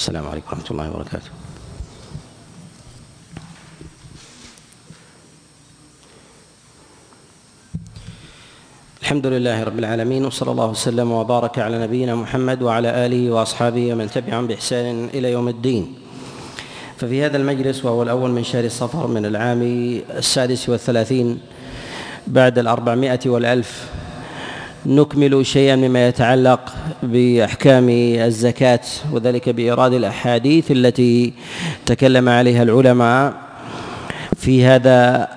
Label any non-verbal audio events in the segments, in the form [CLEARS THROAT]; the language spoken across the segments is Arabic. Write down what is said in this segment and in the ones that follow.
السلام عليكم ورحمة الله وبركاته. الحمد لله رب العالمين وصلى الله وسلم وبارك على نبينا محمد وعلى آله وأصحابه ومن تبعهم بإحسان إلى يوم الدين. ففي هذا المجلس وهو الأول من شهر الصفر من العام السادس والثلاثين بعد الأربعمائة والألف نكمل شيئا مما يتعلق بأحكام الزكاة وذلك بإيراد الأحاديث التي تكلم عليها العلماء في هذا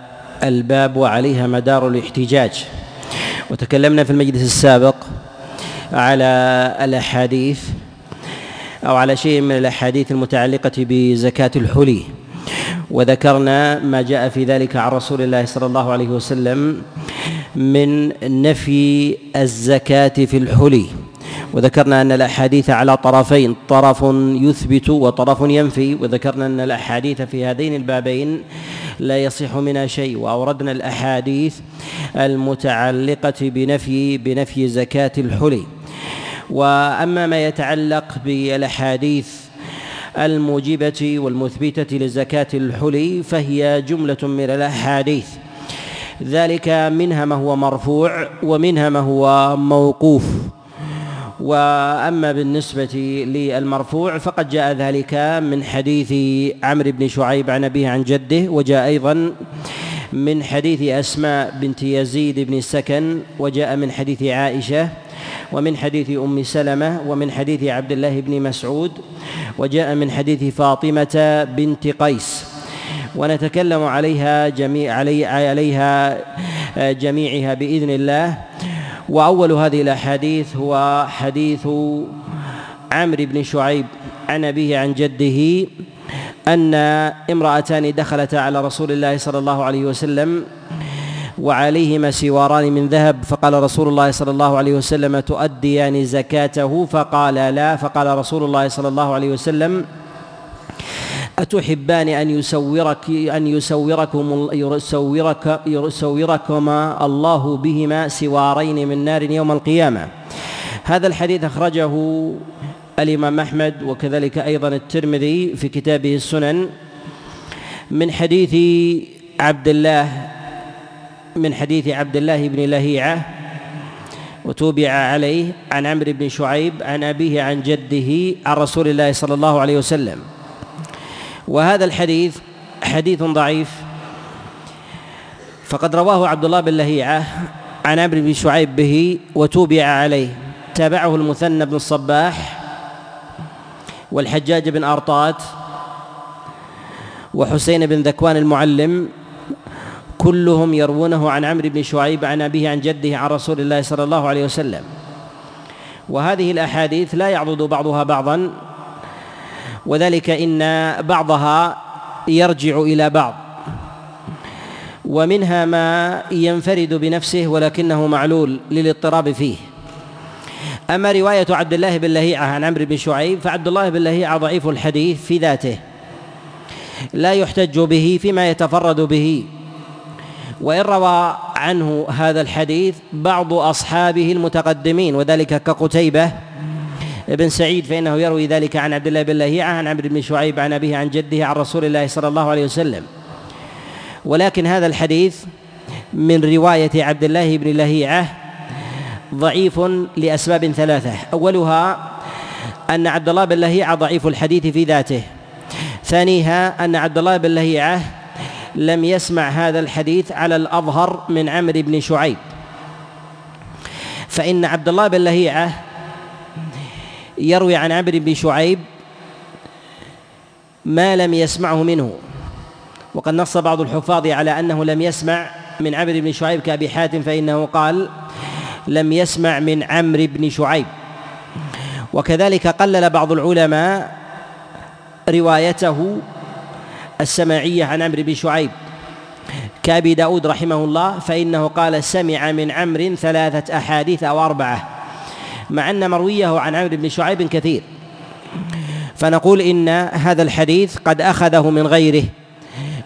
الباب وعليها مدار الاحتجاج. وتكلمنا في المجلس السابق على الأحاديث أو على شيء من الأحاديث المتعلقة بزكاة الحلي. وذكرنا ما جاء في ذلك عن رسول الله صلى الله عليه وسلم من نفي الزكاة في الحلي. وذكرنا أن الأحاديث على طرفين طرف يثبت وطرف ينفي. وذكرنا أن الأحاديث في هذين البابين لا يصح منها شيء. وأوردنا الأحاديث المتعلقة بنفي بنفي زكاة الحلي. وأما ما يتعلق بالأحاديث الموجبة والمثبتة لزكاة الحلي فهي جملة من الأحاديث. ذلك منها ما هو مرفوع ومنها ما هو موقوف. وأما بالنسبة للمرفوع فقد جاء ذلك من حديث عمرو بن شعيب عن أبيه عن جده وجاء أيضا من حديث أسماء بنت يزيد بن السكن وجاء من حديث عائشة ومن حديث أم سلمة ومن حديث عبد الله بن مسعود وجاء من حديث فاطمة بنت قيس. ونتكلم عليها جميع علي عليها جميعها بإذن الله. وأول هذه الأحاديث هو حديث عمرو بن شعيب عن أبيه عن جده أن امرأتان دخلتا على رسول الله صلى الله عليه وسلم وعليهما سواران من ذهب فقال رسول الله صلى الله عليه وسلم تؤديان زكاته؟ فقال لا فقال رسول الله صلى الله عليه وسلم أتحبان أن يسورك أن يسوركم يسورك يسوركما الله بهما سوارين من نار يوم القيامة. هذا الحديث أخرجه الإمام أحمد وكذلك أيضا الترمذي في كتابه السنن من حديث عبد الله من حديث عبد الله بن لهيعة وتوبع عليه عن عمرو بن شعيب عن أبيه عن جده عن رسول الله صلى الله عليه وسلم. وهذا الحديث حديث ضعيف. فقد رواه عبد الله بن لهيعة عن عمرو بن شعيب به وتوبع عليه. تابعه المثنى بن الصباح والحجاج بن أرطات وحسين بن ذكوان المعلم كلهم يروونه عن عمرو بن شعيب عن أبيه عن جده عن رسول الله صلى الله عليه وسلم. وهذه الأحاديث لا يعضد بعضها بعضا. وذلك إن بعضها يرجع إلى بعض. ومنها ما ينفرد بنفسه ولكنه معلول للاضطراب فيه. أما رواية عبد الله بن لهيعة عن عمرو بن شعيب فعبد الله بن لهيعة ضعيف الحديث في ذاته. لا يحتج به فيما يتفرد به. وإن روى عنه هذا الحديث بعض أصحابه المتقدمين وذلك كقتيبة بن سعيد فإنه يروي ذلك عن عبد الله بن لهيعة عن عمرو بن شعيب عن أبيه عن جده عن رسول الله صلى الله عليه وسلم. ولكن هذا الحديث من رواية عبد الله بن لهيعة ضعيف لأسباب ثلاثة. أولها أن عبد الله بن لهيعة ضعيف الحديث في ذاته. ثانيها أن عبد الله بن لهيعة لم يسمع هذا الحديث على الأظهر من عمرو بن شعيب. فإن عبد الله بن لهيعة يروي عن عمرو بن شعيب ما لم يسمعه منه. وقد نص بعض الحفاظ على أنه لم يسمع من عمرو بن شعيب كأبي حاتم فإنه قال لم يسمع من عمرو بن شعيب. وكذلك قلل بعض العلماء روايته السماعية عن عمرو بن شعيب. كأبي داود رحمه الله فإنه قال سمع من عمرو ثلاثة أحاديث أو أربعة. مع أن مرويه عن عمرو بن شعيب كثير. فنقول إن هذا الحديث قد أخذه من غيره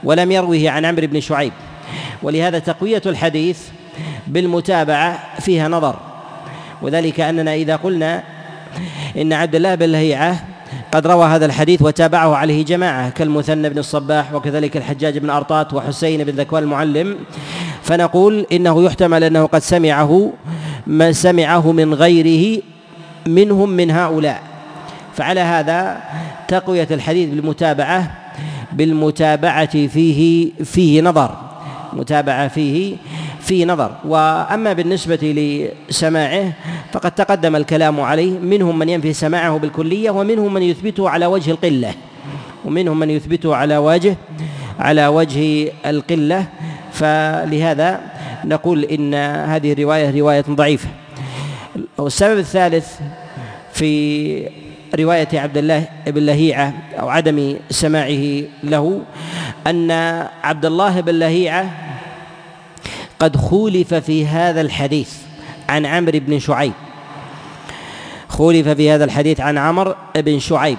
ولم يروه عن عمرو بن شعيب. ولهذا تقوية الحديث بالمتابعة فيها نظر. وذلك أننا إذا قلنا إن عبد الله بن لهيعة قد روى هذا الحديث وتابعه عليه جماعة كالمثنى بن الصباح وكذلك الحجاج بن أرطات وحسين بن ذكوان المعلم فنقول إنه يحتمل أنه قد سمعه ما سمعه من غيره منهم من هؤلاء. فعلى هذا تقوية الحديث بالمتابعة بالمتابعة فيه فيه نظر متابعة فيه فيه نظر. وأما بالنسبة لسماعه فقد تقدم الكلام عليه منهم من ينفي سماعه بالكلية ومنهم من يثبته على وجه القلة. ومنهم من يثبته على وجه على وجه القلة. فلهذا نقول إن هذه الرواية رواية ضعيفة. والسبب الثالث في رواية عبد الله بن لهيعة أو عدم سماعه له أن عبد الله بن لهيعة قد خولف في هذا الحديث عن عمرو بن شعيب. خولف في هذا الحديث عن عمرو بن شعيب.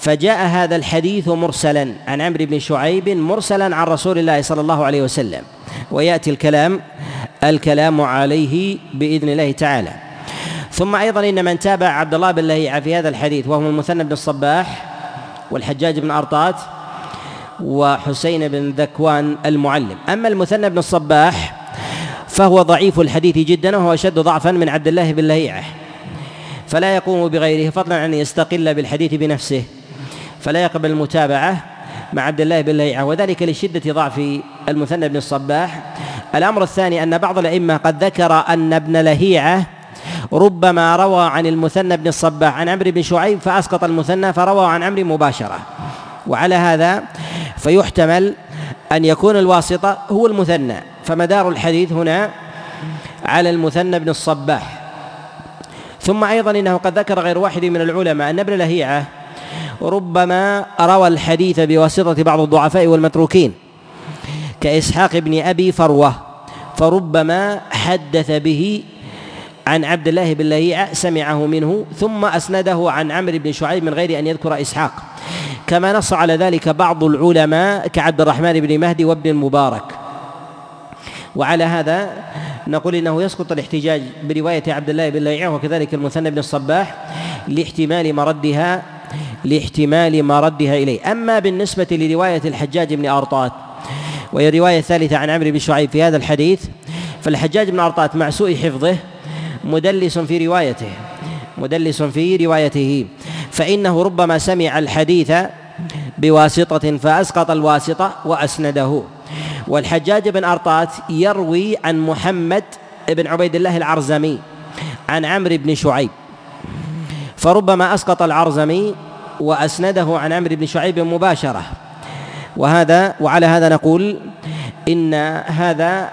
فجاء هذا الحديث مرسلا عن عمرو بن شعيب مرسلا عن رسول الله صلى الله عليه وسلم. ويأتي الكلام الكلام عليه بإذن الله تعالى. ثم أيضا إن من تابع عبد الله بن لهيعة في هذا الحديث وهو المثنى بن الصباح والحجاج بن أرطات وحسين بن ذكوان المعلم. أما المثنى بن الصباح فهو ضعيف الحديث جدا وهو أشد ضعفا من عبد الله بن لهيعة. فلا يقوم بغيره فضلا عن أن يستقل بالحديث بنفسه. فلا يقبل المتابعة مع عبد الله بن لهيعة وذلك لشدة ضعف المثنى بن الصباح. الأمر الثاني أن بعض الأئمة قد ذكر أن ابن لهيعة ربما روى عن المثنى بن الصباح عن عمرو بن شعيب فأسقط المثنى فروى عن عمرو مباشرة. وعلى هذا فيحتمل أن يكون الواسطة هو المثنى فمدار الحديث هنا على المثنى بن الصباح. ثم أيضا إنه قد ذكر غير واحد من العلماء أن ابن لهيعة ربما روى الحديث بواسطة بعض الضعفاء والمتروكين كإسحاق بن أبي فروة فربما حدث به عن عبد الله بن لهيعة سمعه منه ثم أسنده عن عمرو بن شعيب من غير أن يذكر إسحاق. كما نص على ذلك بعض العلماء كعبد الرحمن بن مهدي وابن المبارك. وعلى هذا نقول إنه يسقط الاحتجاج برواية عبد الله بن ليعه وكذلك المثنى بن الصباح لاحتمال مردها لاحتمال مردها إليه. أما بالنسبة لرواية الحجاج بن أرطات وهي الروايه الثالثه عن عمرو بن شعيب في هذا الحديث فالحجاج بن أرطات مع سوء حفظه مدلس في روايته مدلس في روايته فإنه ربما سمع الحديث بواسطة فأسقط الواسطة وأسنده. والحجاج بن أرطات يروي عن محمد بن عبيد الله العرزمي عن عمرو بن شعيب. فربما أسقط العرزمي وأسنده عن عمرو بن شعيب مباشرة. وهذا وعلى هذا نقول إن هذا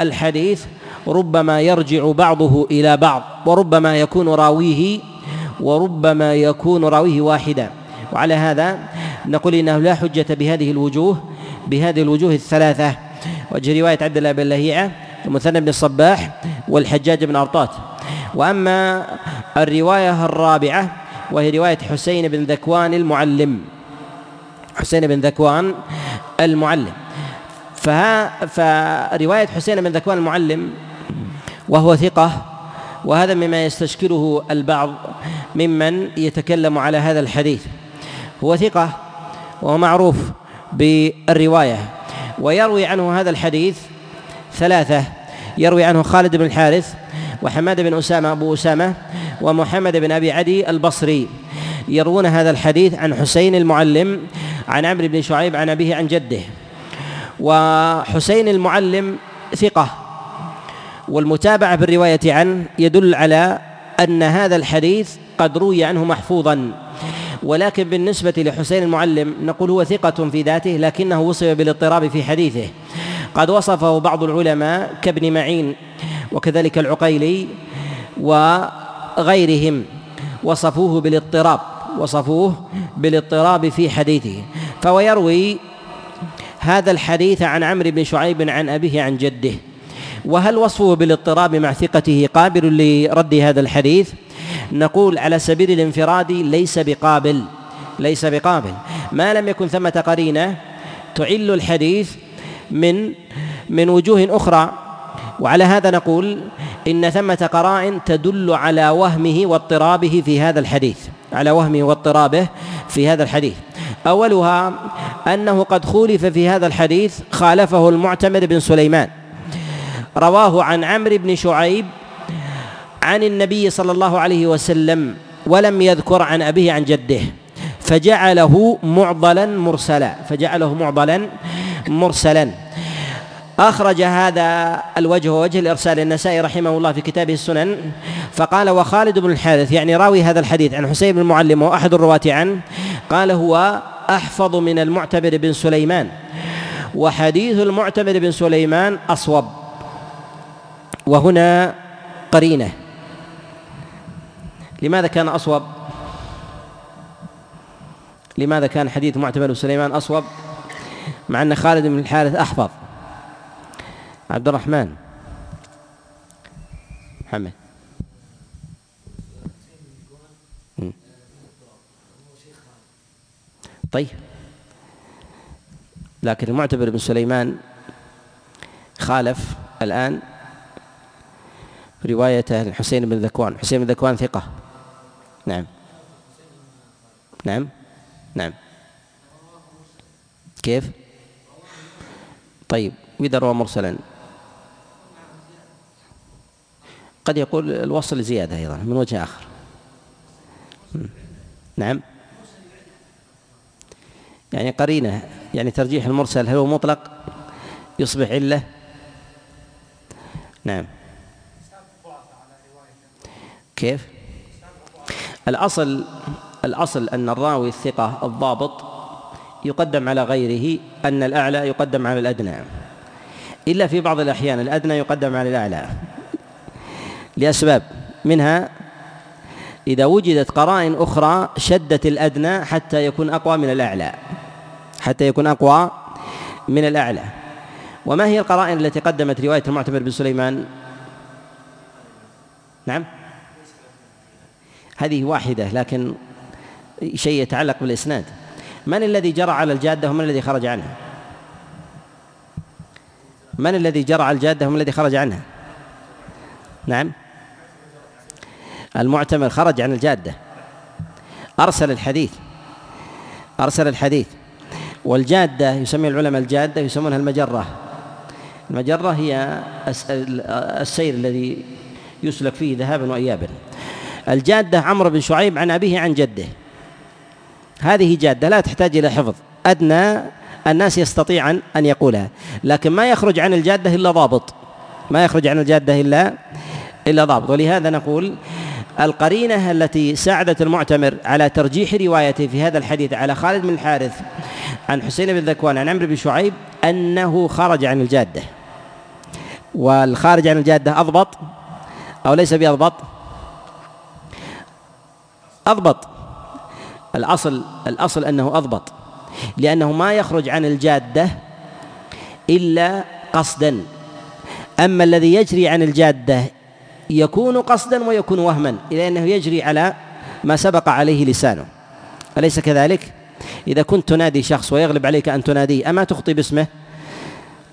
الحديث ربما يرجع بعضه إلى بعض وربما يكون راويه وربما يكون راويه واحدا. وعلى هذا نقول إنه لا حجة بهذه الوجوه بهذه الوجوه الثلاثة. وجه رواية عبد الله بن لهيعة المثنى بن الصباح والحجاج بن أرطات. وأما الرواية الرابعة وهي رواية حسين بن ذكوان المعلم. حسين بن ذكوان المعلم. فها فرواية حسين بن ذكوان المعلم وهو ثقة وهذا مما يستشكله البعض ممن يتكلم على هذا الحديث. هو ثقة وهو معروف بالرواية ويروي عنه هذا الحديث ثلاثة. يروي عنه خالد بن الحارث وحماد بن أسامة أبو أسامة ومحمد بن أبي عدي البصري. يروون هذا الحديث عن حسين المعلم عن عمرو بن شعيب عن أبيه عن جده. وحسين المعلم ثقة. والمتابعة بالرواية عنه يدل على أن هذا الحديث قد روي عنه محفوظا. ولكن بالنسبة لحسين المعلم نقول هو ثقة في ذاته لكنه وصف بالاضطراب في حديثه. قد وصفه بعض العلماء كابن معين وكذلك العقيلي وغيرهم وصفوه بالاضطراب وصفوه بالاضطراب في حديثه. فهو يروي هذا الحديث عن عمرو بن شعيب عن أبيه عن جده. وهل وصفه بالاضطراب مع ثقته قابل لرد هذا الحديث؟ نقول على سبيل الانفراد ليس بقابل ليس بقابل. ما لم يكن ثمة قرينة تعل الحديث من من وجوه أخرى. وعلى هذا نقول إن ثمة قرائن تدل على وهمه واضطرابه في هذا الحديث على وهمه واضطرابه في هذا الحديث. أولها أنه قد خولف في هذا الحديث خالفه المعتمر بن سليمان. رواه عن عمرو بن شعيب عن النبي صلى الله عليه وسلم ولم يذكر عن أبيه عن جده فجعله معضلا مرسلا فجعله معضلا مرسلا. أخرج هذا الوجه ووجه الإرسال النسائي رحمه الله في كتابه السنن فقال وخالد بن الحارث. يعني راوي هذا الحديث عن حسين بن المعلم وأحد الرواة عنه قال هو أحفظ من المعتبر بن سليمان وحديث المعتبر بن سليمان أصوب وهنا قرينة. لماذا كان أصوب؟ لماذا كان حديث معتبر سليمان أصوب؟ مع أن خالد بن الحارث أحفظ. عبد الرحمن. محمد. طيب. لكن المعتبر بن سليمان خالف الآن روايته الحسين بن ذكوان. حسين بن ذكوان ثقة. نعم. نعم. نعم. كيف؟ طيب. وإذا روى مرسلا. قد يقول الوصل زيادة أيضا من وجه آخر. نعم. يعني قرينة يعني ترجيح المرسل هل هو مطلق؟ يصبح علة نعم. كيف؟ الأصل الأصل أن الراوي الثقة الضابط يقدم على غيره أن الأعلى يقدم على الأدنى. إلا في بعض الأحيان الأدنى يقدم على الأعلى. لأسباب منها إذا وجدت قرائن أخرى شدت الأدنى حتى يكون أقوى من الأعلى حتى يكون أقوى من الأعلى. وما هي القرائن التي قدمت رواية المعتمر بن سليمان؟ نعم. هذه واحدة لكن شيء يتعلق بالإسناد. من الذي جرى على الجادة ومن الذي خرج عنها؟ من الذي جرى على الجادة ومن الذي خرج عنها؟ نعم. المعتمر خرج عن الجادة. أرسل الحديث. أرسل الحديث. والجادة يسمي العلماء الجادة يسمونها المجرة. المجرة هي السير الذي يسلك فيه ذهابا وإيابا. الجادة عمرو بن شعيب عن أبيه عن جده. هذه جادة لا تحتاج إلى حفظ. أدنى الناس يستطيع أن يقولها. لكن ما يخرج عن الجادة إلا ضابط. ما يخرج عن الجادة إلا إلا ضابط. ولهذا نقول القرينة التي ساعدت المعتمر على ترجيح روايته في هذا الحديث على خالد بن الحارث عن حسين بن ذكوان عن عمرو بن شعيب أنه خرج عن الجادة. والخارج عن الجادة أضبط أو ليس بأضبط؟ أضبط. الأصل الأصل أنه أضبط. لأنه ما يخرج عن الجادة إلا قصدا. أما الذي يجري عن الجادة يكون قصدا ويكون وهما إلى أنه يجري على ما سبق عليه لسانه. أليس كذلك؟ إذا كنت تنادي شخص ويغلب عليك أن تناديه أما تخطي باسمه؟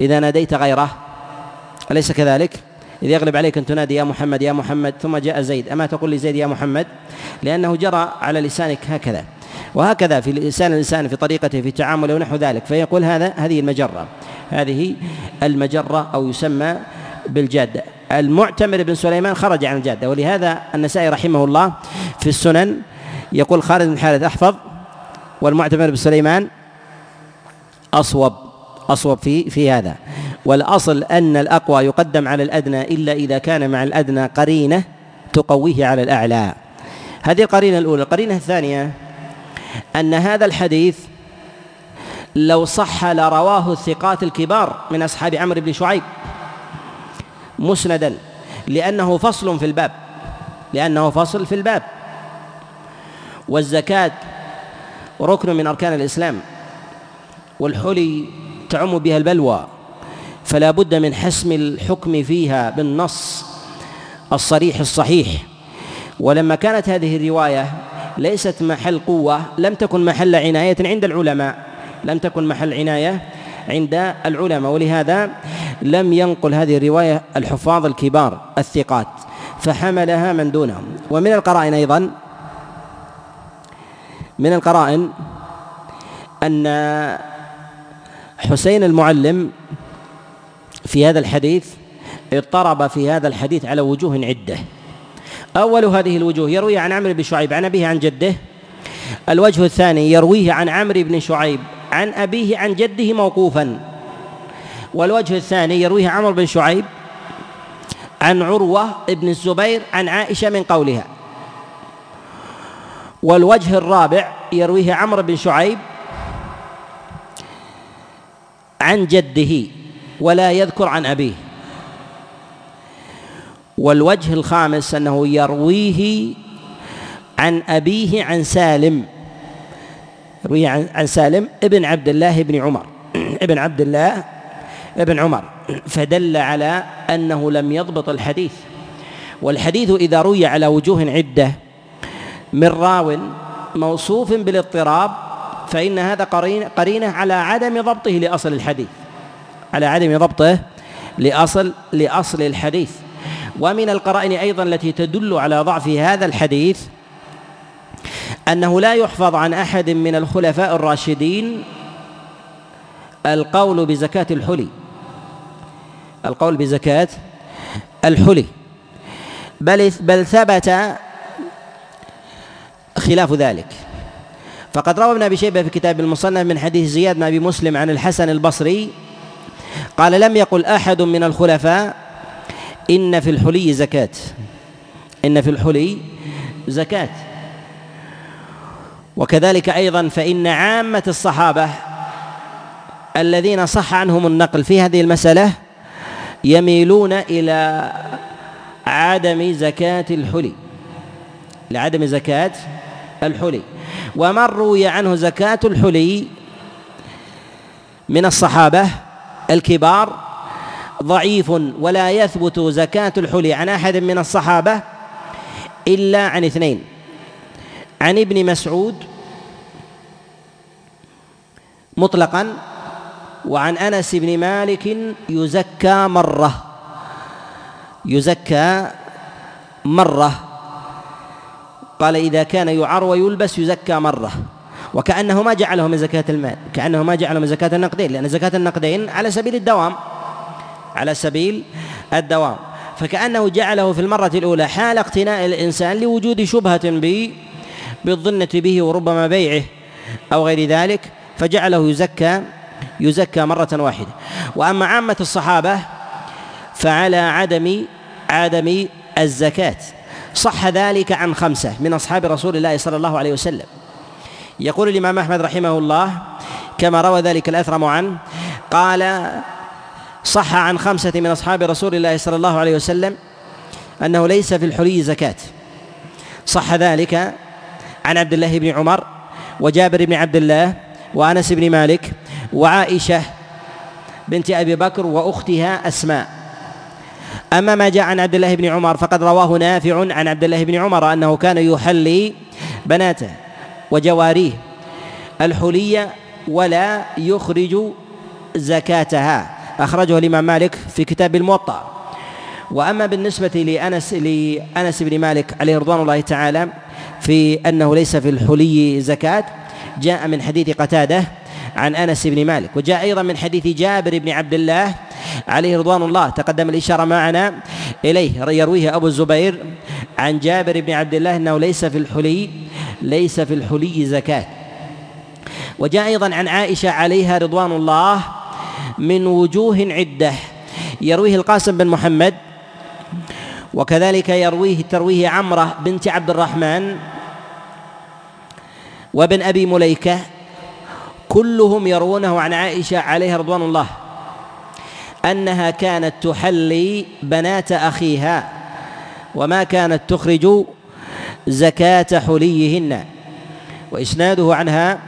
إذا ناديت غيره أليس كذلك؟ إذا يغلب عليك أن تنادي يا محمد يا محمد ثم جاء زيد. أما تقول لزيد يا محمد؟ لأنه جرى على لسانك هكذا. وهكذا في لسان الإنسان في طريقته في تعامله ونحو ذلك. فيقول هذا هذه المجرة. هذه المجرة أو يسمى بالجادة. المعتمر بن سليمان خرج عن الجادة ولهذا النسائي رحمه الله في السنن يقول خالد بن الحارث أحفظ والمعتمر بن سليمان أصوب أصوب في في هذا. والأصل أن الأقوى يقدم على الأدنى إلا إذا كان مع الأدنى قرينة تقويه على الأعلى. هذه القرينة الأولى. القرينة الثانية أن هذا الحديث لو صح لرواه الثقات الكبار من أصحاب عمرو بن شعيب. مسندا لأنه فصل في الباب لأنه فصل في الباب. والزكاة ركن من أركان الإسلام والحلي تعم بها البلوى فلا بد من حسم الحكم فيها بالنص الصريح الصحيح. ولما كانت هذه الرواية ليست محل قوة لم تكن محل عناية عند العلماء لم تكن محل عناية عند العلماء ولهذا لم ينقل هذه الرواية الحفاظ الكبار الثقات فحملها من دونهم. ومن القرائن أيضا من القرائن أن حسين المعلم في هذا الحديث اضطرب في هذا الحديث على وجوه عدة. أول هذه الوجوه يروي عن عمرو بن شعيب عن أبيه عن جده. الوجه الثاني يرويه عن عمرو بن شعيب عن أبيه عن جده موقوفا. والوجه الثاني يرويه عمرو بن شعيب عن عروة بن الزبير عن عائشة من قولها. والوجه الرابع يرويه عمرو بن شعيب عن جده ولا يذكر عن أبيه. والوجه الخامس أنه يرويه عن أبيه عن سالم يرويه عن سالم ابن عبد الله بن عمر. [CLEARS THROAT] ابن عبد الله ابن عمر. فدل على أنه لم يضبط الحديث. والحديث إذا روي على وجوه عدة من راو موصوف بالاضطراب فإن هذا قرينة على عدم ضبطه لأصل الحديث. على عدم ضبطه لأصل لأصل الحديث. ومن القرائن أيضا التي تدل على ضعف هذا الحديث أنه لا يحفظ عن أحد من الخلفاء الراشدين القول بزكاة الحلي. القول بزكاة الحلي. بل بل ثبت خلاف ذلك. فقد روى ابن أبي شيبة في كتاب المصنف من حديث زياد بن أبي مسلم عن الحسن البصري قال لم يقل أحد من الخلفاء إن في الحلي زكاة. إن في الحلي زكاة. وكذلك أيضا فإن عامة الصحابة الذين صح عنهم النقل في هذه المسألة يميلون إلى عدم زكاة الحلي لعدم زكاة الحلي. ومن روي عنه زكاة الحلي؟ من الصحابة الكبار ضعيف ولا يثبت زكاة الحلي عن أحد من الصحابة إلا عن اثنين عن ابن مسعود مطلقا وعن أنس بن مالك يزكى مرة. يزكى مرة. قال إذا كان يعر ويلبس يزكى مرة. وكأنه ما جعله من زكاة المال كأنه ما جعله من زكاة النقدين لأن زكاة النقدين على سبيل الدوام. على سبيل الدوام. فكأنه جعله في المرة الأولى حال اقتناء الإنسان لوجود شبهة بالظنة به وربما بيعه أو غير ذلك. فجعله يزكى يزكى مرة واحدة. وأما عامة الصحابة فعلى عدم عدم الزكاة. صح ذلك عن خمسة من أصحاب رسول الله صلى الله عليه وسلم. يقول الإمام أحمد رحمه الله كما روى ذلك الأثرم عنه قال صح عن خمسة من أصحاب رسول الله صلى الله عليه وسلم أنه ليس في الحلي زكاة. صح ذلك عن عبد الله بن عمر وجابر بن عبد الله وأنس بن مالك وعائشة بنت أبي بكر وأختها أسماء. أما ما جاء عن عبد الله بن عمر فقد رواه نافع عن عبد الله بن عمر أنه كان يحلي بناته وجواريه الحلية ولا يخرج زكاتها. أخرجه الإمام مالك في كتاب الموطأ. وأما بالنسبة لأنس لأنس بن مالك عليه رضوان الله تعالى في أنه ليس في الحلي زكاة جاء من حديث قتادة عن أنس بن مالك وجاء أيضا من حديث جابر بن عبد الله عليه رضوان الله تقدم الإشارة معنا إليه يرويه أبو الزبير عن جابر بن عبد الله أنه ليس في الحلي ليس في الحلي زكاة. وجاء أيضا عن عائشة عليها رضوان الله من وجوه عدة. يرويه القاسم بن محمد وكذلك يرويه ترويه عمرة بنت عبد الرحمن وابن أبي مليكة كلهم يروونه عن عائشة عليها رضوان الله أنها كانت تحلي بنات أخيها وما كانت تخرج زكاة حليهن وإسناده عنها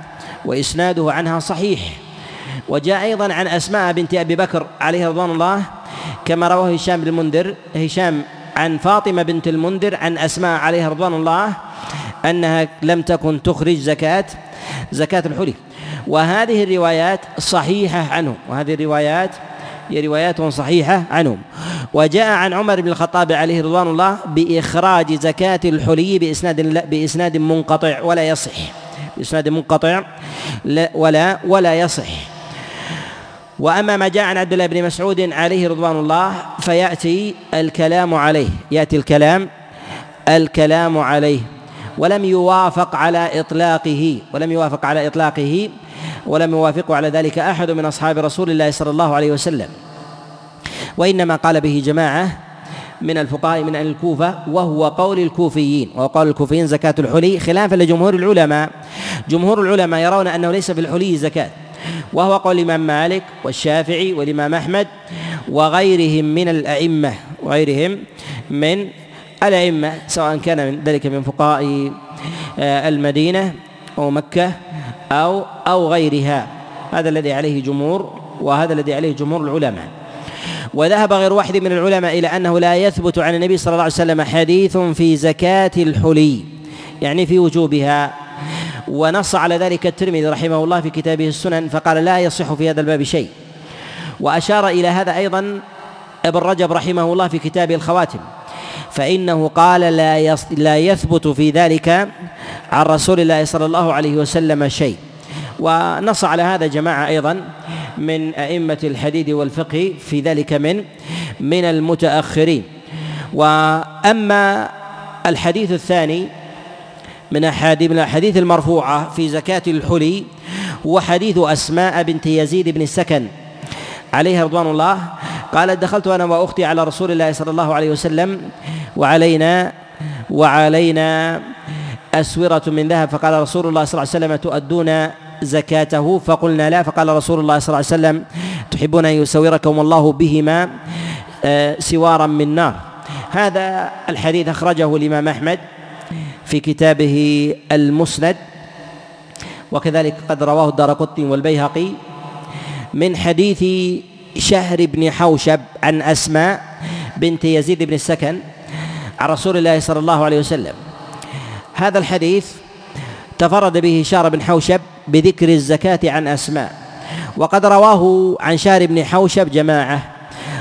وإسناده عنها صحيح وجاء أيضا عن أسماء بنت أبي بكر عليه رضوان الله كما رواه هشام بن المنذر هشام عن فاطمة بنت المنذر عن أسماء عليها رضوان الله أنها لم تكن تخرج زكاة زكاة الحلي. وهذه الروايات صحيحة عنه. وهذه الروايات هي روايات صحيحة عنهم وجاء عن عمر بن الخطاب عليه رضوان الله بإخراج زكاة الحلي بإسناد بإسناد منقطع ولا يصح. بإسناد منقطع ولا ولا يصح. وأما ما جاء عن عبد الله بن مسعود عليه رضوان الله فيأتي الكلام عليه. يأتي الكلام الكلام عليه. ولم يوافق على إطلاقه ولم يوافق على إطلاقه ولم يوافقه على ذلك أحد من أصحاب رسول الله صلى الله عليه وسلم. وإنما قال به جماعة من الفقهاء من أهل الكوفة وهو قول الكوفيين وهو قول الكوفيين زكاة الحلي خلافا لجمهور العلماء. جمهور العلماء يرون أنه ليس في الحلي زكاة. وهو قول الامام مالك والشافعي والإمام أحمد وغيرهم من الأئمة وغيرهم من الأئمة سواء كان من ذلك من فقهاء آه، المدينة أو مكة أو أو غيرها. هذا الذي عليه جمهور وهذا الذي عليه جمهور العلماء. وذهب غير واحد من العلماء إلى أنه لا يثبت عن النبي صلى الله عليه وسلم حديث في زكاة الحلي يعني في وجوبها. ونص على ذلك الترمذي رحمه الله في كتابه السنن فقال لا يصح في هذا الباب شيء. وأشار إلى هذا أيضا ابن رجب رحمه الله في كتابه الخواتم. فإنه قال لا لا يثبت في ذلك عن رسول الله صلى الله عليه وسلم شيء. ونص على هذا جماعة أيضا من أئمة الحديث والفقه في ذلك من من المتأخرين. وأما الحديث الثاني من أحاديث من الأحاديث المرفوعة في زكاة الحلي هو حديث أسماء بنت يزيد بن السكن عليها رضوان الله. قالت دخلت أنا وأختي على رسول الله صلى الله عليه وسلم وعلينا وعلينا أسورة من ذهب فقال رسول الله صلى الله عليه وسلم تؤدون زكاته؟ فقلنا لا. فقال رسول الله صلى الله عليه وسلم تحبون أن يسوركم الله بهما آه، سوارا من نار. هذا الحديث أخرجه الإمام أحمد. في كتابه المسند وكذلك قد رواه الدارقطني والبيهقي من حديث شهر بن حوشب عن أسماء بنت يزيد بن السكن عن رسول الله صلى الله عليه وسلم. هذا الحديث تفرد به شهر بن حوشب بذكر الزكاة عن أسماء وقد رواه عن شهر بن حوشب جماعة.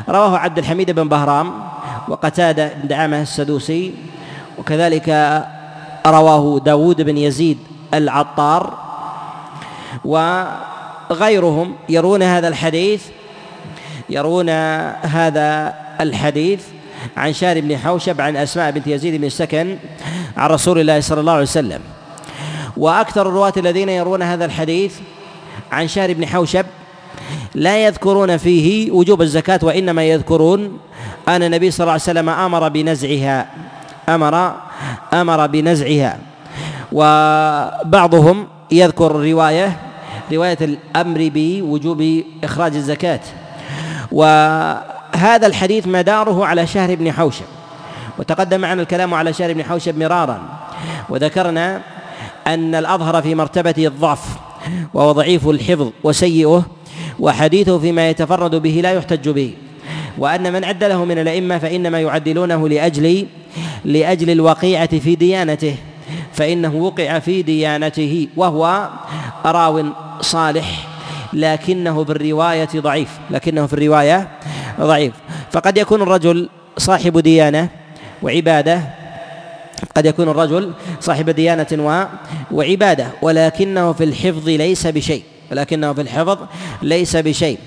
رواه عبد الحميد بن بهرام وقتادة بن دعامة السدوسي وكذلك رواه داود بن يزيد العطار وغيرهم يرون هذا الحديث يرون هذا الحديث عن شار بن حوشب عن أسماء بنت يزيد بن السكن عن رسول الله صلى الله عليه وسلم. وأكثر الرواة الذين يرون هذا الحديث عن شار بن حوشب لا يذكرون فيه وجوب الزكاة وإنما يذكرون أن النبي صلى الله عليه وسلم أمر بنزعها أمر أمر بنزعها. وبعضهم يذكر رواية رواية الأمر بوجوب إخراج الزكاة. وهذا الحديث مداره على شهر بن حوشب. وتقدم معنا الكلام على شهر بن حوشب مرارا. وذكرنا أن الأظهر في مرتبته الضعف وهو ضعيف الحفظ وسيئه وحديثه فيما يتفرد به لا يحتج به. وأن من عدله من الأئمة فإنما يعدلونه لأجل لأجل الوقيعة في ديانته فإنه وقع في ديانته وهو راو صالح لكنه في الرواية ضعيف لكنه في الرواية ضعيف. فقد يكون الرجل صاحب ديانة وعبادة قد يكون الرجل صاحب ديانة وعبادة ولكنه في الحفظ ليس بشيء ولكنه في الحفظ ليس بشيء.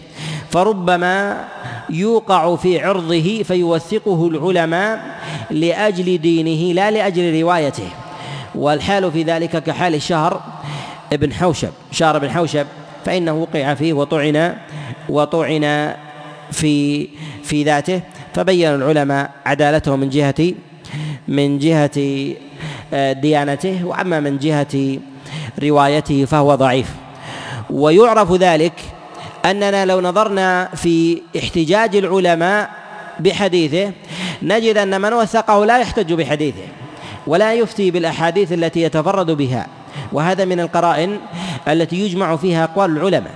فربما يوقع في عرضه فيوثقه العلماء لأجل دينه لا لأجل روايته. والحال في ذلك كحال الشهر ابن حوشب شهر بن حوشب فإنه وقع فيه وطعن وطعن في في ذاته. فبين العلماء عدالته من جهة من جهة آه، ديانته وأما من جهة روايته فهو ضعيف. ويعرف ذلك أننا لو نظرنا في احتجاج العلماء بحديثه نجد أن من وثقه لا يحتج بحديثه ولا يفتي بالأحاديث التي يتفرد بها وهذا من القرائن التي يجمع فيها أقوال العلماء.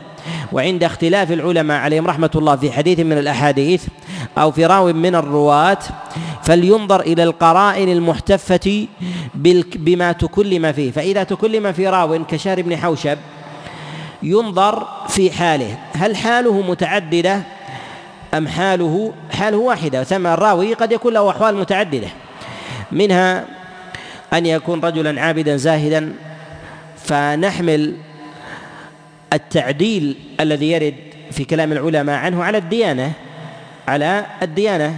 وعند اختلاف العلماء عليهم رحمة الله في حديث من الأحاديث أو في راو من الرواة فلينظر إلى القرائن المحتفة بما تكلم فيه. فإذا تكلم في راو كشار بن حوشب ينظر في حاله. هل حاله متعددة أم حاله حاله واحدة؟ ثم الراوي قد يكون له أحوال متعددة. منها أن يكون رجلا عابدا زاهدا فنحمل التعديل الذي يرد في كلام العلماء عنه على الديانة على الديانة.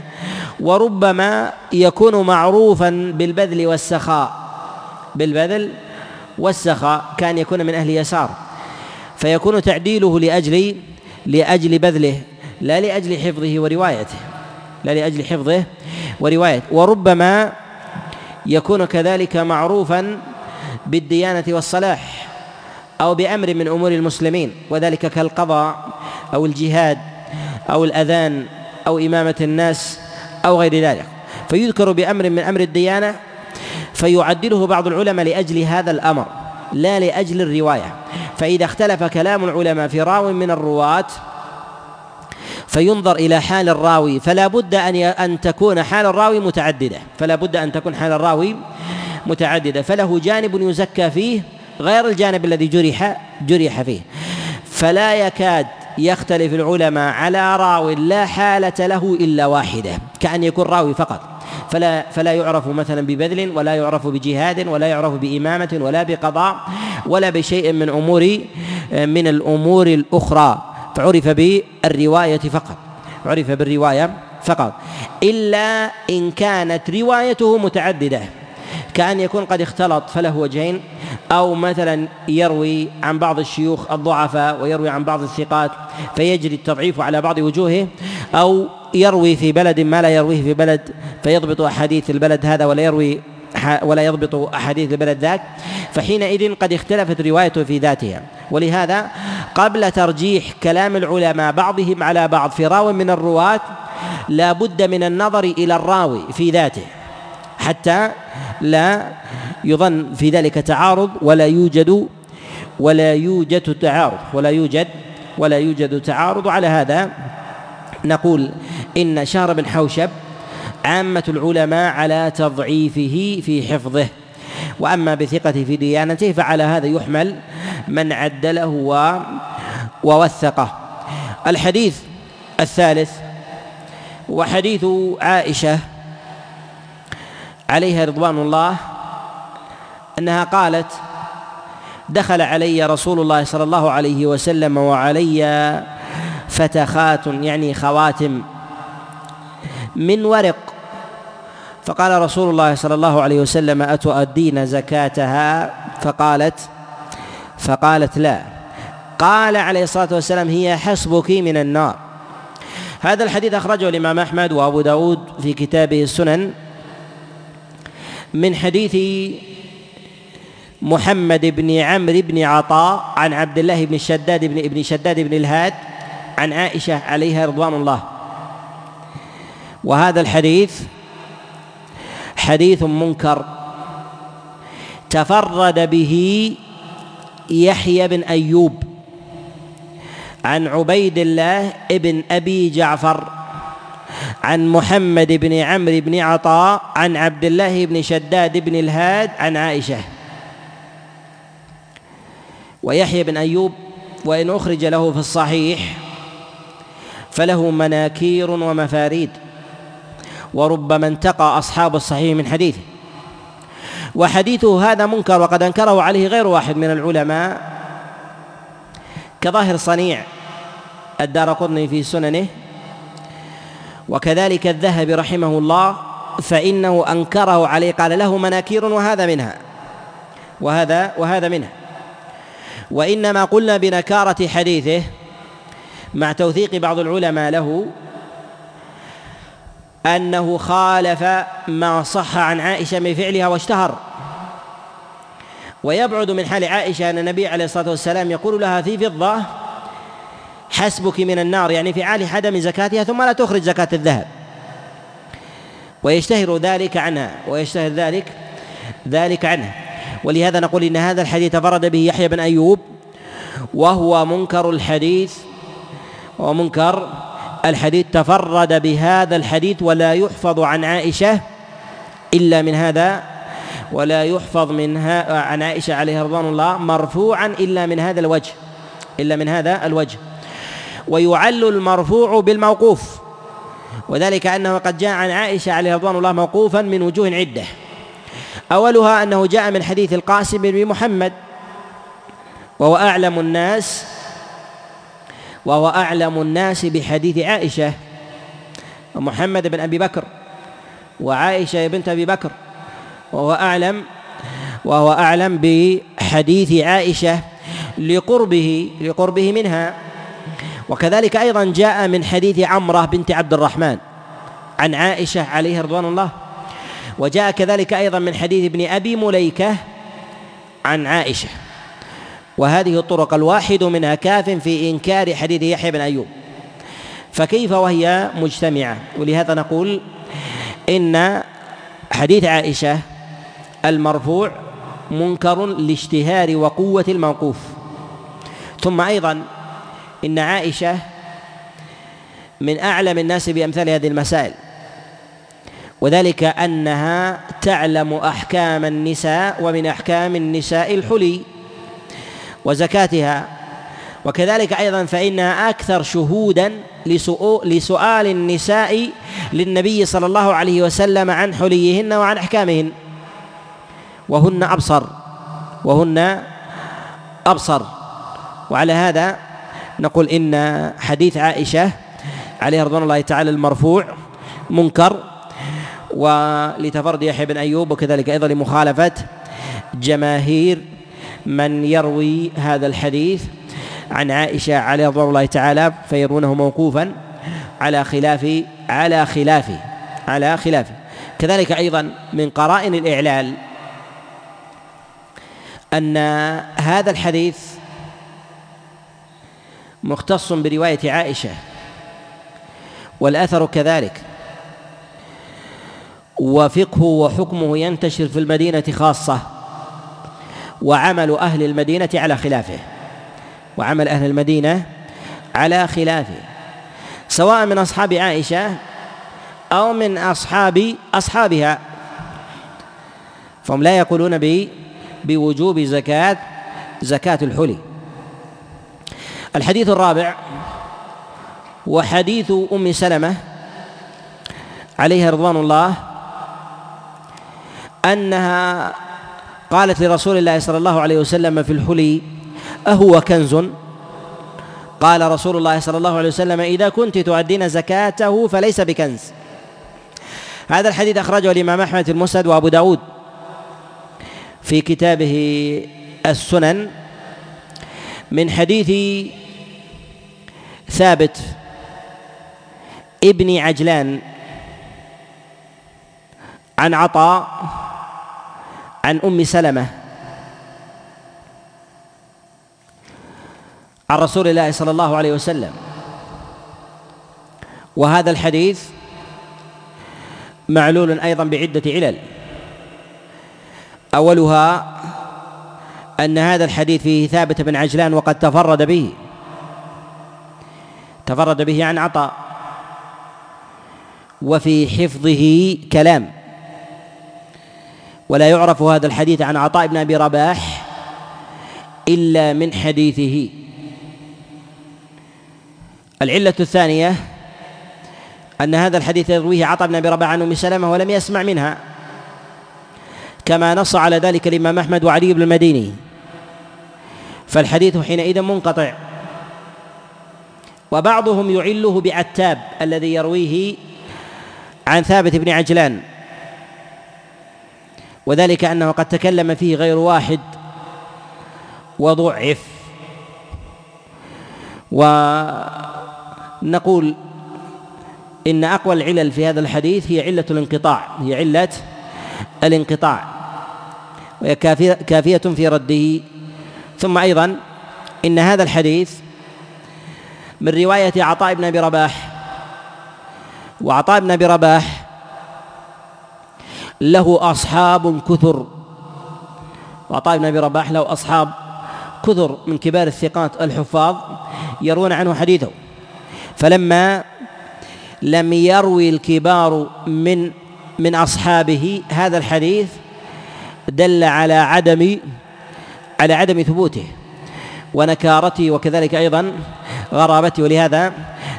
وربما يكون معروفا بالبذل والسخاء. بالبذل والسخاء كان يكون من أهل يسار. فيكون تعديله لأجل لأجل بذله لا لأجل حفظه وروايته لا لأجل حفظه وروايته. وربما يكون كذلك معروفا بالديانة والصلاح أو بأمر من أمور المسلمين وذلك كالقضاء أو الجهاد أو الأذان أو إمامة الناس أو غير ذلك. فيذكر بأمر من أمر الديانة فيعدله بعض العلماء لأجل هذا الأمر لا لأجل الرواية. فإذا اختلف كلام العلماء في راو من الرواة فينظر إلى حال الراوي فلا بد أن أن تكون حال الراوي متعددة فلا بد أن تكون حال الراوي متعددة فله جانب يزكى فيه غير الجانب الذي جرح جرح فيه. فلا يكاد يختلف العلماء على راو لا حالة له إلا واحدة كأن يكون راوي فقط. فلا فلا يعرف مثلا ببذل ولا يعرف بجهاد ولا يعرف بإمامة ولا بقضاء ولا بشيء من أمور من الأمور الأخرى. فعرف بالرواية فقط. عرف بالرواية فقط. إلا إن كانت روايته متعددة. كأن يكون قد اختلط فله وجهين أو مثلا يروي عن بعض الشيوخ الضعفاء ويروي عن بعض الثقات فيجري التضعيف على بعض وجوهه أو يروي في بلد ما لا يرويه في بلد فيضبط أحاديث البلد هذا ولا يروي ولا يضبط أحاديث البلد ذاك فحينئذ قد اختلفت روايته في ذاتها. ولهذا قبل ترجيح كلام العلماء بعضهم على بعض في راو من الرواة لا بد من النظر إلى الراوي في ذاته. حتى لا يظن في ذلك تعارض ولا يوجد ولا يوجد تعارض ولا يوجد ولا يوجد تعارض. على هذا نقول إن شهر بن حوشب عامة العلماء على تضعيفه في حفظه وأما بثقته في ديانته فعلى هذا يحمل من عدله و ووثقه. الحديث الثالث وحديث عائشة عليها رضوان الله أنها قالت دخل علي رسول الله صلى الله عليه وسلم وعلي فتخات يعني خواتم من ورق. فقال رسول الله صلى الله عليه وسلم أتؤدين زكاتها؟ فقالت فقالت لا. قال عليه الصلاة والسلام هي حسبك من النار. هذا الحديث أخرجه الإمام أحمد وأبو داود في كتابه السنن. من حديث محمد بن عمرو بن عطاء عن عبد الله بن الشداد بن ابن شداد بن الهاد عن عائشة عليها رضوان الله. وهذا الحديث حديث منكر. تفرد به يحيى بن أيوب عن عبيد الله ابن أبي جعفر عن محمد بن عمرو بن عطاء عن عبد الله بن شداد بن الهاد عن عائشة. ويحيى بن أيوب وإن أخرج له في الصحيح فله مناكير ومفاريد وربما انتقى أصحاب الصحيح من حديثه. وحديثه هذا منكر وقد أنكره عليه غير واحد من العلماء كظاهر صنيع الدار قطني في سننه وكذلك الذهبي رحمه الله فإنه أنكره عليه قال له مناكير وهذا منها وهذا وهذا منها. وإنما قلنا بنكارة حديثه مع توثيق بعض العلماء له أنه خالف ما صح عن عائشة من فعلها واشتهر. ويبعد من حال عائشة أن النبي عليه الصلاة والسلام يقول لها في فضة حسبك من النار يعني في حال عدم زكاتها ثم لا تخرج زكاة الذهب. ويشتهر ذلك عنها ويشتهر ذلك ذلك عنها. ولهذا نقول إن هذا الحديث تفرد به يحيى بن أيوب وهو منكر الحديث ومنكر الحديث تفرد بهذا الحديث ولا يحفظ عن عائشة إلا من هذا ولا يحفظ منها عن عائشة عليها رضوان الله مرفوعا إلا من هذا الوجه إلا من هذا الوجه. ويعل المرفوع بالموقوف. وذلك أنه قد جاء عن عائشة عليه رضوان الله موقوفا من وجوه عدة. أولها أنه جاء من حديث القاسم بن محمد وهو أعلم الناس وهو أعلم الناس بحديث عائشة ومحمد بن أبي بكر وعائشة بنت أبي بكر وهو أعلم وهو أعلم بحديث عائشة لقربه لقربه منها. وكذلك أيضا جاء من حديث عمرة بنت عبد الرحمن عن عائشة عليه رضوان الله وجاء كذلك أيضا من حديث ابن أبي مليكة عن عائشة. وهذه الطرق الواحد منها كاف في إنكار حديث يحيى بن أيوب. فكيف وهي مجتمعة؟ ولهذا نقول إن حديث عائشة المرفوع منكر لاشتهار وقوة الموقوف. ثم أيضا إن عائشة من أعلم الناس بأمثال هذه المسائل وذلك أنها تعلم أحكام النساء ومن أحكام النساء الحلي وزكاتها. وكذلك أيضا فإنها أكثر شهودا لسؤال النساء للنبي صلى الله عليه وسلم عن حليهن وعن أحكامهن. وهن أبصر وهن أبصر. وعلى هذا نقول إن حديث عائشة عليه رضوان الله تعالى المرفوع منكر ولتفرد يحيى بن أيوب وكذلك أيضا لمخالفة جماهير من يروي هذا الحديث عن عائشة عليه رضوان الله تعالى فيرونه موقوفا على خلاف على خلافه على خلافه كذلك أيضا من قرائن الإعلال أن هذا الحديث مختص برواية عائشة. والأثر كذلك. وفقه وحكمه ينتشر في المدينة خاصة. وعمل أهل المدينة على خلافه. وعمل أهل المدينة على خلافه. سواء من أصحاب عائشة أو من أصحاب أصحابها. فهم لا يقولون بوجوب زكاة زكاة الحلي. الحديث الرابع وحديث أم سلمة عليها رضوان الله أنها قالت لرسول الله صلى الله عليه وسلم في الحلي أهو كنز؟ قال رسول الله صلى الله عليه وسلم إذا كنت تؤدين زكاته فليس بكنز. هذا الحديث أخرجه الإمام أحمد في المسند وأبو داود في كتابه السنن من حديث ثابت. ابن عجلان. عن عطاء. عن أم سلمة. عن رسول الله صلى الله عليه وسلم. وهذا الحديث معلول أيضا بعدة علل. أولها أن هذا الحديث فيه ثابت بن عجلان وقد تفرد به. تفرد به عن عطاء. وفي حفظه كلام. ولا يعرف هذا الحديث عن عطاء بن أبي رباح إلا من حديثه. العلة الثانية أن هذا الحديث يرويه عطاء بن أبي رباح عن أم سلمة ولم يسمع منها. كما نص على ذلك الإمام أحمد وعلي بن المديني. فالحديث حينئذ منقطع. وبعضهم يعله بعتاب الذي يرويه عن ثابت بن عجلان. وذلك أنه قد تكلم فيه غير واحد وضعف. ونقول إن أقوى العلل في هذا الحديث هي علة الانقطاع هي علة الانقطاع. وهي كافيه في رده. ثم أيضا إن هذا الحديث من رواية عطاء بن أبي رباح. وعطاء بن أبي رباح له أصحاب كثر. وعطاء بن أبي رباح له أصحاب كثر من كبار الثقات الحفاظ يرون عنه حديثه. فلما لم يروي الكبار من من أصحابه هذا الحديث دل على عدم على عدم ثبوته. ونكارته وكذلك أيضا غرابته ولهذا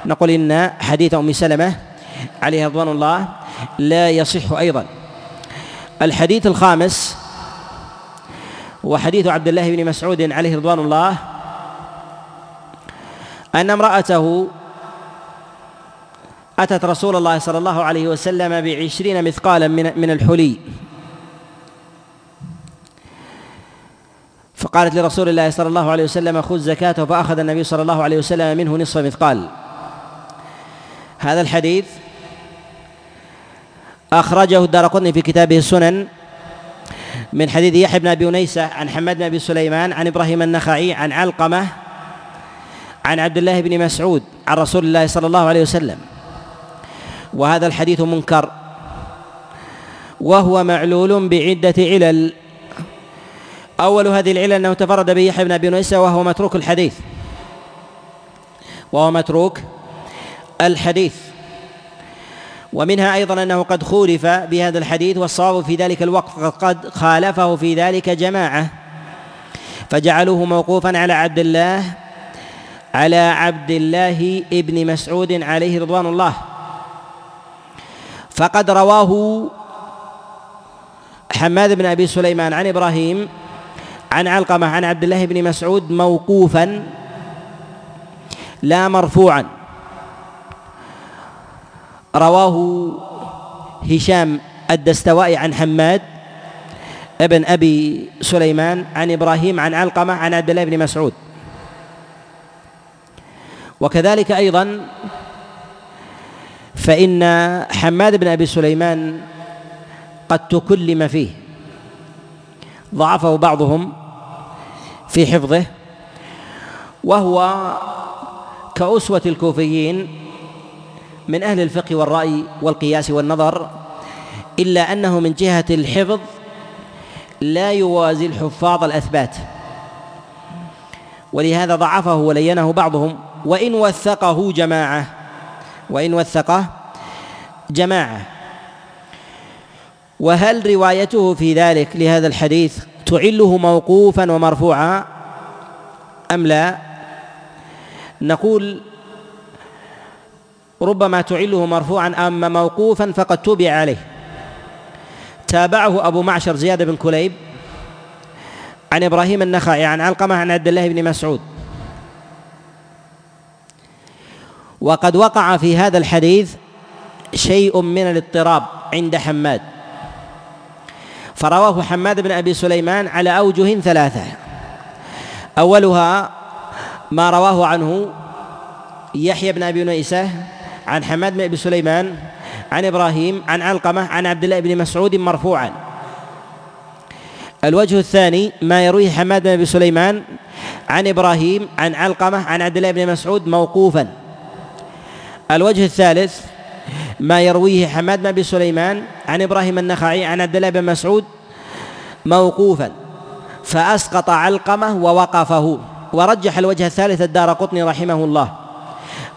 نقول إن حديث أم سلمة عليه رضوان الله لا يصح أيضا. الحديث الخامس وحديث عبد الله بن مسعود عليه رضوان الله أن امرأته أتت رسول الله صلى الله عليه وسلم بعشرين مثقالا من الحلي. فقالت لرسول الله صلى الله عليه وسلم خذ زكاته فأخذ النبي صلى الله عليه وسلم منه نصف مثقال. هذا الحديث أخرجه الدارقطني في كتابه السنن من حديث يحيى بن أبي أنيسة عن حماد بن أبي سليمان عن إبراهيم النخعي عن علقمة عن عبد الله بن مسعود عن رسول الله صلى الله عليه وسلم. وهذا الحديث منكر. وهو معلول بعدة علل. أول هذه العلل أنه تفرد به يحيى بن أبي نيسة وهو متروك الحديث. وهو متروك الحديث. ومنها أيضا أنه قد خولف بهذا الحديث والصواب في ذلك الوقت قد خالفه في ذلك جماعة. فجعلوه موقوفا على عبد الله على عبد الله ابن مسعود عليه رضوان الله. فقد رواه حماد بن أبي سليمان عن إبراهيم عن علقمة عن عبد الله بن مسعود موقوفا لا مرفوعا. رواه هشام الدستوائي عن حماد ابن أبي سليمان عن إبراهيم عن علقمة عن عبد الله بن مسعود. وكذلك أيضا فإن حماد بن أبي سليمان قد تكلم فيه ضعفه بعضهم في حفظه وهو كأسوة الكوفيين من أهل الفقه والرأي والقياس والنظر إلا أنه من جهة الحفظ لا يوازي الحفاظ الأثبات. ولهذا ضعفه ولينه بعضهم وإن وثقه جماعة وإن وثقه جماعة. وهل روايته في ذلك لهذا الحديث تعله موقوفا ومرفوعا أم لا؟ نقول ربما تعله مرفوعا أما موقوفا فقد توبع عليه. تابعه أبو معشر زياد بن كليب عن إبراهيم النخعي عن علقمة عن عبد الله بن مسعود. وقد وقع في هذا الحديث شيء من الاضطراب عند حماد. فرواه حماد بن أبي سليمان على أوجه ثلاثة. أولها ما رواه عنه يحيى بن أبي نيسة عن حماد بن أبي سليمان عن إبراهيم عن علقمة عن عبد الله بن مسعود مرفوعا. الوجه الثاني ما يرويه حماد بن أبي سليمان عن إبراهيم عن علقمة عن عبد الله بن مسعود موقوفا. الوجه الثالث ما يرويه حماد بن أبي سليمان عن إبراهيم النخعي عن عبد الله بن مسعود موقوفا فأسقط علقمة ووقفه ورجح الوجه الثالث الدار قطني رحمه الله.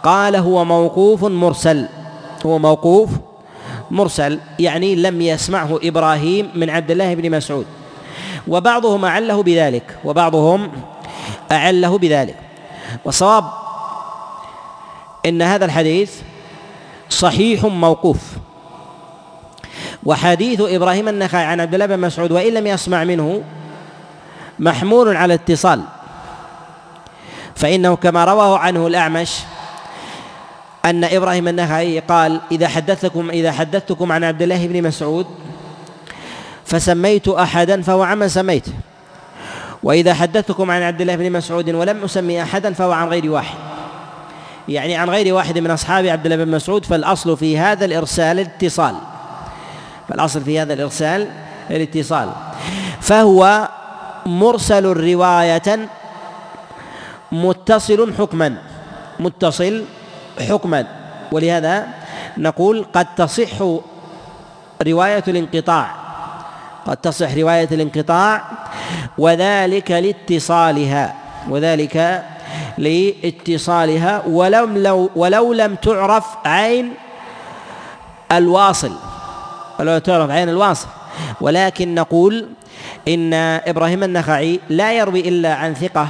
قال هو موقوف مرسل. هو موقوف مرسل يعني لم يسمعه إبراهيم من عبد الله بن مسعود. وبعضهم أعله بذلك وبعضهم أعله بذلك. والصواب إن هذا الحديث صحيح موقوف. وحديث إبراهيم النخعي عن عبد الله بن مسعود وإن لم يسمع منه محمول على اتصال. فإنه كما رواه عنه الأعمش أن إبراهيم النخعي قال إذا حدثتكم إذا حدثتكم عن عبد الله بن مسعود فسميت أحدا فهو عمن سميته وإذا حدثتكم عن عبد الله بن مسعود ولم أسمي أحدا فهو عن غير واحد. يعني عن غير واحد من أصحاب عبد الله بن مسعود فالأصل في هذا الإرسال الاتصال. فالأصل في هذا الإرسال الاتصال. فهو مرسل رواية متصل حكما متصل حكما. ولهذا نقول قد تصح رواية الانقطاع قد تصح رواية الانقطاع وذلك لاتصالها وذلك لاتصالها ولم لو ولو لم تعرف عين الواصل. ولو تعرف عين الواصل. ولكن نقول إن إبراهيم النخعي لا يروي إلا عن ثقة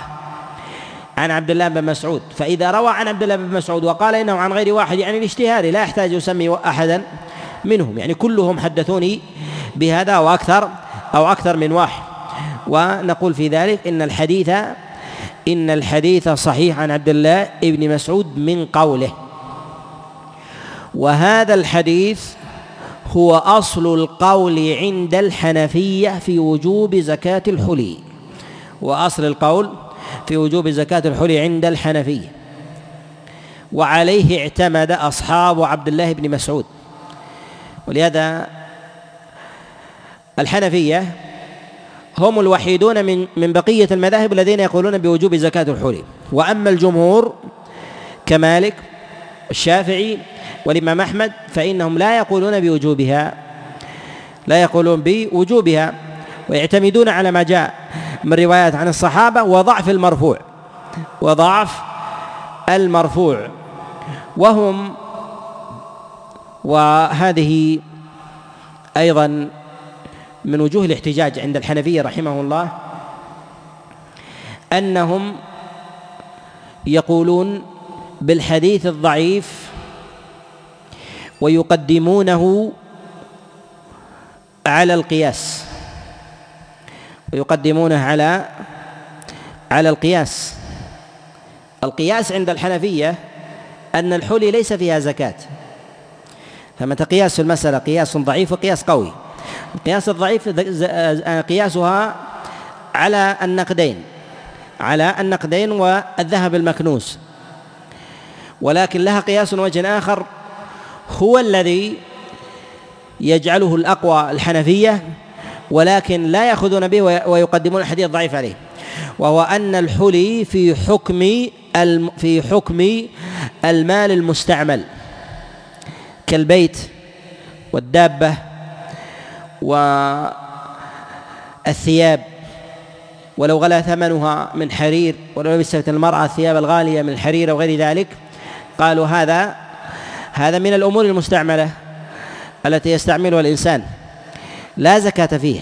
عن عبد الله بن مسعود. فإذا روى عن عبد الله بن مسعود وقال إنه عن غير واحد يعني الاجتهاد لا يحتاج يسمي أحدا منهم. يعني كلهم حدثوني بهذا أو أكثر أو أكثر من واحد. ونقول في ذلك إن الحديث إن الحديث صحيح عن عبد الله بن مسعود من قوله. وهذا الحديث هو أصل القول عند الحنفية في وجوب زكاة الحلي. وأصل القول في وجوب زكاة الحلي عند الحنفية. وعليه اعتمد أصحاب عبد الله بن مسعود. ولهذا الحنفية هم الوحيدون من من بقية المذاهب الذين يقولون بوجوب زكاة الحلي. وأما الجمهور كمالك الشافعي والإمام أحمد فإنهم لا يقولون بوجوبها لا يقولون بوجوبها ويعتمدون على ما جاء من روايات عن الصحابة وضعف المرفوع. وضعف المرفوع. وهم وهذه أيضا من وجوه الاحتجاج عند الحنفية رحمه الله أنهم يقولون بالحديث الضعيف ويقدمونه على القياس ويقدمونه على على القياس. القياس عند الحنفية أن الحلي ليس فيها زكاة فمتى قياس المسألة؟ قياس ضعيف وقياس قوي. القياس الضعيف قياسها على النقدين على النقدين والذهب المكنوس. ولكن لها قياس وجه آخر هو الذي يجعله الأقوى الحنفية ولكن لا يأخذون به ويقدمون الحديث الضعيف عليه. وهو أن الحلي في حكم في حكم المال المستعمل كالبيت والدابة والثياب ولو غلا ثمنها من حرير ولو لبست المرأة الثياب الغالية من الحرير أو غير ذلك قالوا هذا هذا من الأمور المستعملة التي يستعملها الإنسان. لا زكاة فيه.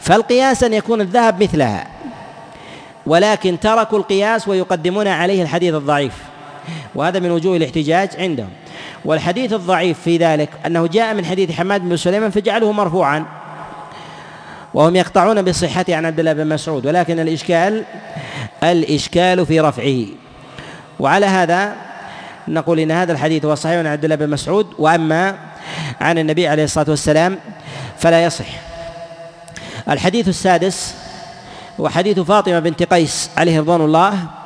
فالقياس أن يكون الذهب مثلها ولكن تركوا القياس ويقدمون عليه الحديث الضعيف. وهذا من وجوه الاحتجاج عندهم. والحديث الضعيف في ذلك أنه جاء من حديث حماد بن سليمان فجعله مرفوعا. وهم يقطعون بصحته عن عبد الله بن مسعود ولكن الإشكال الإشكال في رفعه. وعلى هذا نقول إن هذا الحديث هو صحيح عن عبد الله بن مسعود. وأما عن النبي عليه الصلاة والسلام فلا يصح. الحديث السادس هو حديث فاطمة بنت قيس عليه رضوان الله.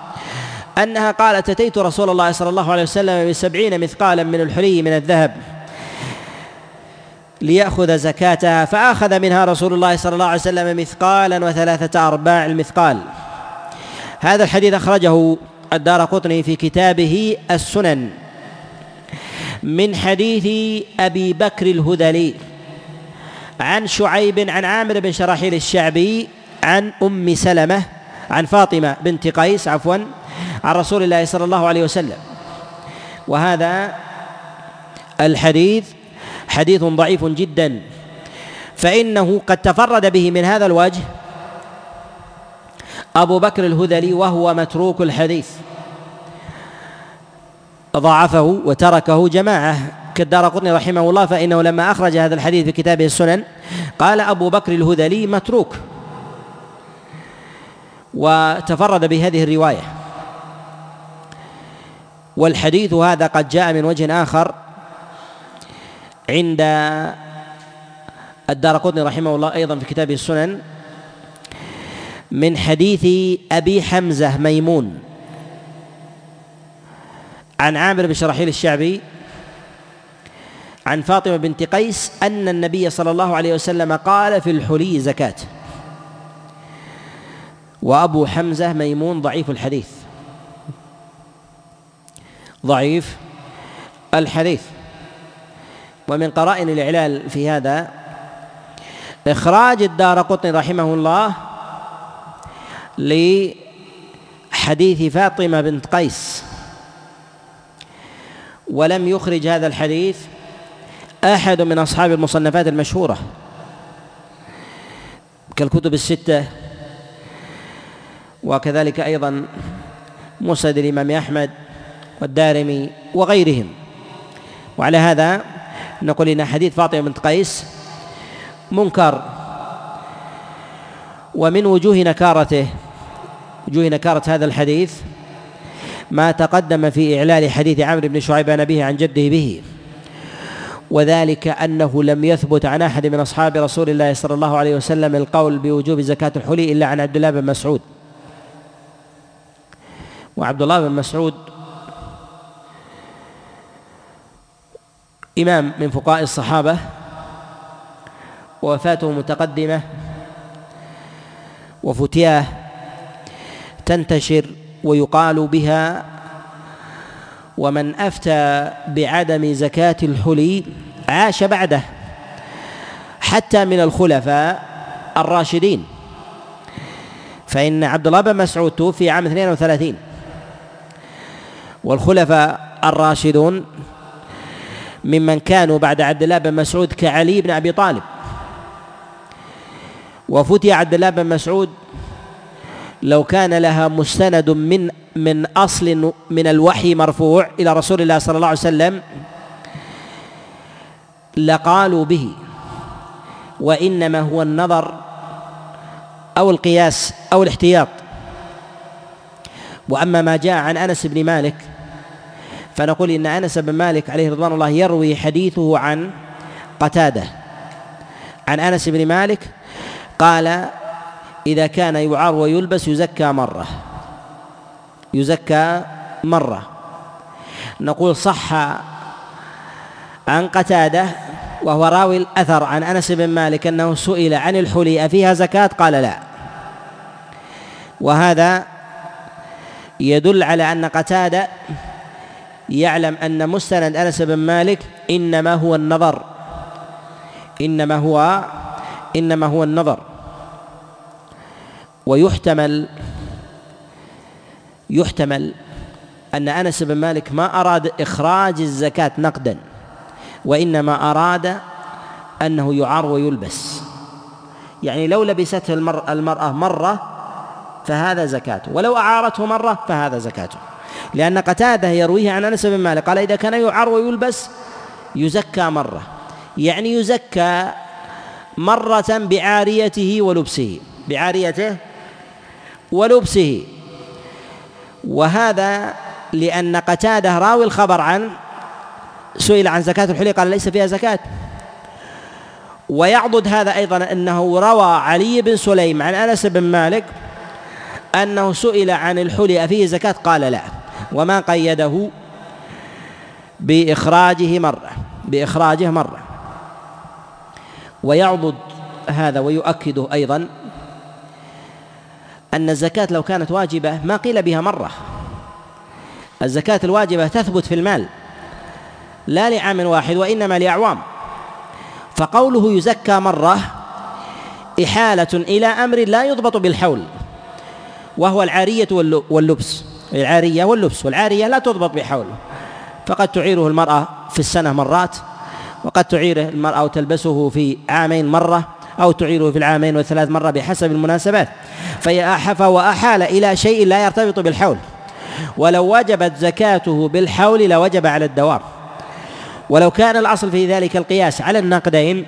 أنها قالت أتيت رسول الله صلى الله عليه وسلم بسبعين مثقالا من الحلي من الذهب ليأخذ زكاتها فأخذ منها رسول الله صلى الله عليه وسلم مثقالا وثلاثة أرباع المثقال. هذا الحديث أخرجه الدار قطني في كتابه السنن من حديث أبي بكر الهذلي عن شعيب عن عامر بن شراحيل الشعبي عن أم سلمة عن فاطمة بنت قيس عفوا عن رسول الله صلى الله عليه وسلم. وهذا الحديث حديث ضعيف جدا. فإنه قد تفرد به من هذا الوجه أبو بكر الهذلي وهو متروك الحديث. ضاعفه وتركه جماعة. كالدار قطني رحمه الله فإنه لما أخرج هذا الحديث في كتابه السنن قال أبو بكر الهذلي متروك. وتفرد بهذه الرواية. والحديث هذا قد جاء من وجه آخر عند الدار قطني رحمه الله أيضا في كتابه السنن من حديث أبي حمزة ميمون عن عامر بن شرحيل الشعبي عن فاطمة بنت قيس أن النبي صلى الله عليه وسلم قال في الحلي زكاة. وأبو حمزة ميمون ضعيف الحديث. ضعيف الحديث. ومن قرائن الإعلال في هذا إخراج الدار قطني رحمه الله لحديث فاطمة بنت قيس. ولم يخرج هذا الحديث أحد من أصحاب المصنفات المشهورة. كالكتب الستة وكذلك أيضا مسند الإمام أحمد والدارمي وغيرهم. وعلى هذا نقول إن حديث فاطمة بنت قيس منكر. ومن وجوه نكارته وجوه نكارة هذا الحديث ما تقدم في إعلال حديث عمرو بن شعيب عن أبيه عن جده به. وذلك أنه لم يثبت عن أحد من أصحاب رسول الله صلى الله عليه وسلم القول بوجوب زكاة الحلي إلا عن عبد الله بن مسعود. وعبد الله بن مسعود إمام من فقهاء الصحابة ووفاته متقدمة وفتياه تنتشر ويقال بها ومن أفتى بعدم زكاة الحلي عاش بعده حتى من الخلفاء الراشدين فإن عبد الله بن مسعود توفي عام 32 والخلفاء الراشدون ممن كانوا بعد عبد الله بن مسعود كعلي بن أبي طالب. وفتي عبد الله بن مسعود لو كان لها مستند من من أصل من الوحي مرفوع إلى رسول الله صلى الله عليه وسلم لقالوا به وإنما هو النظر أو القياس أو الاحتياط. وأما ما جاء عن أنس بن مالك فنقول إن أنس بن مالك عليه رضوان الله يروي حديثه عن قتادة. عن أنس بن مالك قال إذا كان يعار ويلبس يزكى مرة. يزكى مرة. نقول صح عن قتادة وهو راوي الأثر عن أنس بن مالك أنه سئل عن الحلي أفيها زكاة؟ قال لا. وهذا يدل على أن قتادة يعلم أن مستند أنس بن مالك إنما هو النظر. إنما هو إنما هو النظر. ويحتمل يحتمل أن أنس بن مالك ما أراد إخراج الزكاة نقدا وإنما أراد أنه يعار ويلبس. يعني لو لبسته المرأة مرة فهذا زكاته ولو أعارته مرة فهذا زكاته. لأن قتادة يرويه عن أنس بن مالك. قال إذا كان يعار ويلبس يزكى مرة. يعني يزكى مرة بعاريته ولبسه. بعاريته ولبسه. وهذا لأن قتادة راوي الخبر عن سئل عن زكاة الحلي. قال ليس فيها زكاة. ويعضد هذا أيضا أنه روى علي بن سليم عن أنس بن مالك أنه سئل عن الحلي. أفيه زكاة؟ قال لا. وما قيده بإخراجه مرة بإخراجه مرة. ويعضد هذا ويؤكده أيضا أن الزكاة لو كانت واجبة ما قيل بها مرة. الزكاة الواجبة تثبت في المال لا لعام واحد وإنما لأعوام. فقوله يزكى مرة إحالة إلى أمر لا يضبط بالحول وهو العارية واللبس. العارية واللبس والعارية لا تضبط بحول فقد تعيره المرأة في السنة مرات وقد تعيره المرأة وتلبسه في عامين مرة أو تعيره في العامين والثلاث مرة بحسب المناسبات. فهو أحال إلى شيء لا يرتبط بالحول. ولو وجبت زكاته بالحول لوجب على الدوام ولو كان الأصل في ذلك القياس على النقدين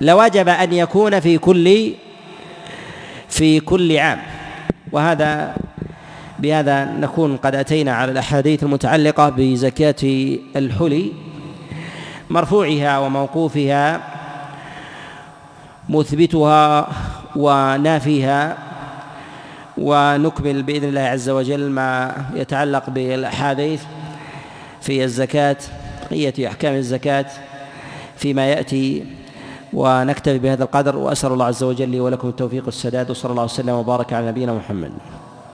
لوجب أن يكون في كل في كل عام. وهذا بهذا نكون قد أتينا على الأحاديث المتعلقة بزكاة الحلي مرفوعها وموقوفها مثبتها ونافيها ونكمل بإذن الله عز وجل ما يتعلق بالأحاديث في الزكاة بقيه أحكام الزكاة فيما يأتي ونكتفي بهذا القدر وأسأل الله عز وجل لي ولكم التوفيق والسداد وصلى الله وسلم وبارك على نبينا محمد.